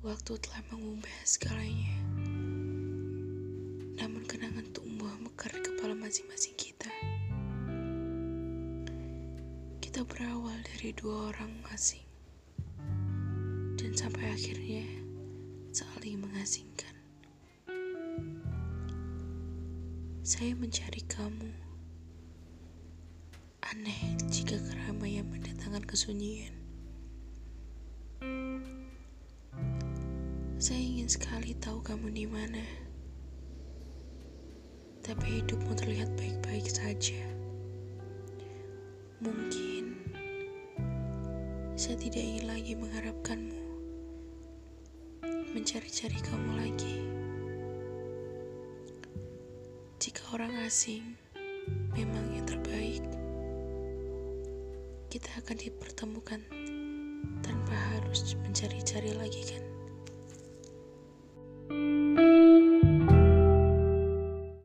Waktu telah mengubah segalanya. Namun kenangan tumbuh mekar di kepala masing-masing kita. Kita berawal dari dua orang asing. Dan sampai akhirnya saling mengasingkan. Saya mencari kamu. Aneh jika keramaian mendatangkan kesunyian. Saya ingin sekali tahu kamu di mana. Tapi hidupmu terlihat baik-baik saja. Mungkin saya tidak ingin lagi mengharapkanmu. Mencari-cari kamu lagi. Jika orang asing memang yang terbaik, kita akan dipertemukan tanpa harus mencari-cari lagi kan?